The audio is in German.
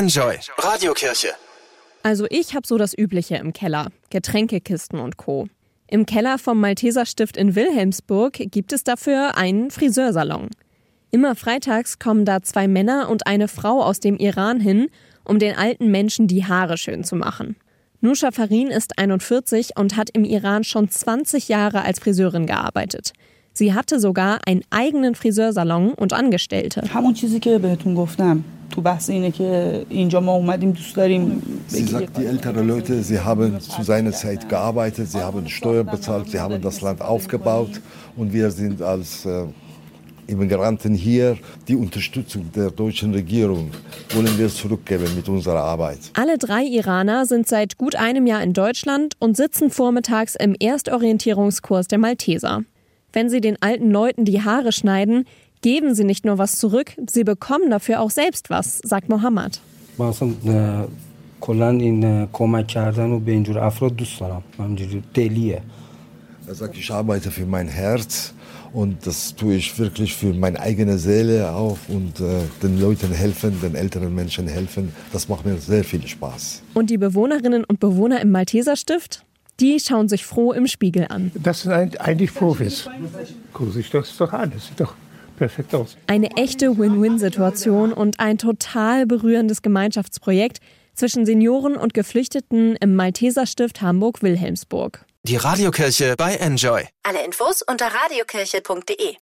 Enjoy Radiokirche. Also ich habe so das Übliche im Keller. Getränkekisten und Co. Im Keller vom Malteserstift in Wilhelmsburg gibt es dafür einen Friseursalon. Immer freitags kommen da zwei Männer und eine Frau aus dem Iran hin, um den alten Menschen die Haare schön zu machen. Nusha Farin ist 41 und hat im Iran schon 20 Jahre als Friseurin gearbeitet. Sie hatte sogar einen eigenen Friseursalon und Angestellte. Sie sagt, die älteren Leute, sie haben zu seiner Zeit gearbeitet, sie haben Steuern bezahlt, sie haben das Land aufgebaut und wir sind als äh, Immigranten hier. Die Unterstützung der deutschen Regierung wollen wir zurückgeben mit unserer Arbeit. Alle drei Iraner sind seit gut einem Jahr in Deutschland und sitzen vormittags im Erstorientierungskurs der Malteser. Wenn sie den alten Leuten die Haare schneiden, geben sie nicht nur was zurück, sie bekommen dafür auch selbst was, sagt Mohammed. کلا این کمک کردن و به اینجور افراد دوست دارم همینجوری دلیه Er sagt, ich arbeite für mein Herz und das tue ich wirklich für meine eigene Seele auch und äh, den Leuten helfen, den älteren Menschen helfen. Das macht mir sehr viel Spaß. Und die Bewohnerinnen und Bewohner im Malteserstift? Die schauen sich froh im Spiegel an. Das sind eigentlich Profis. Guck sich das doch an, das sieht doch perfekt aus. Eine echte Win-Win-Situation und ein total berührendes Gemeinschaftsprojekt zwischen Senioren und Geflüchteten im Malteserstift Hamburg-Wilhelmsburg. Die Radiokirche bei Enjoy. Alle Infos unter radiokirche.de.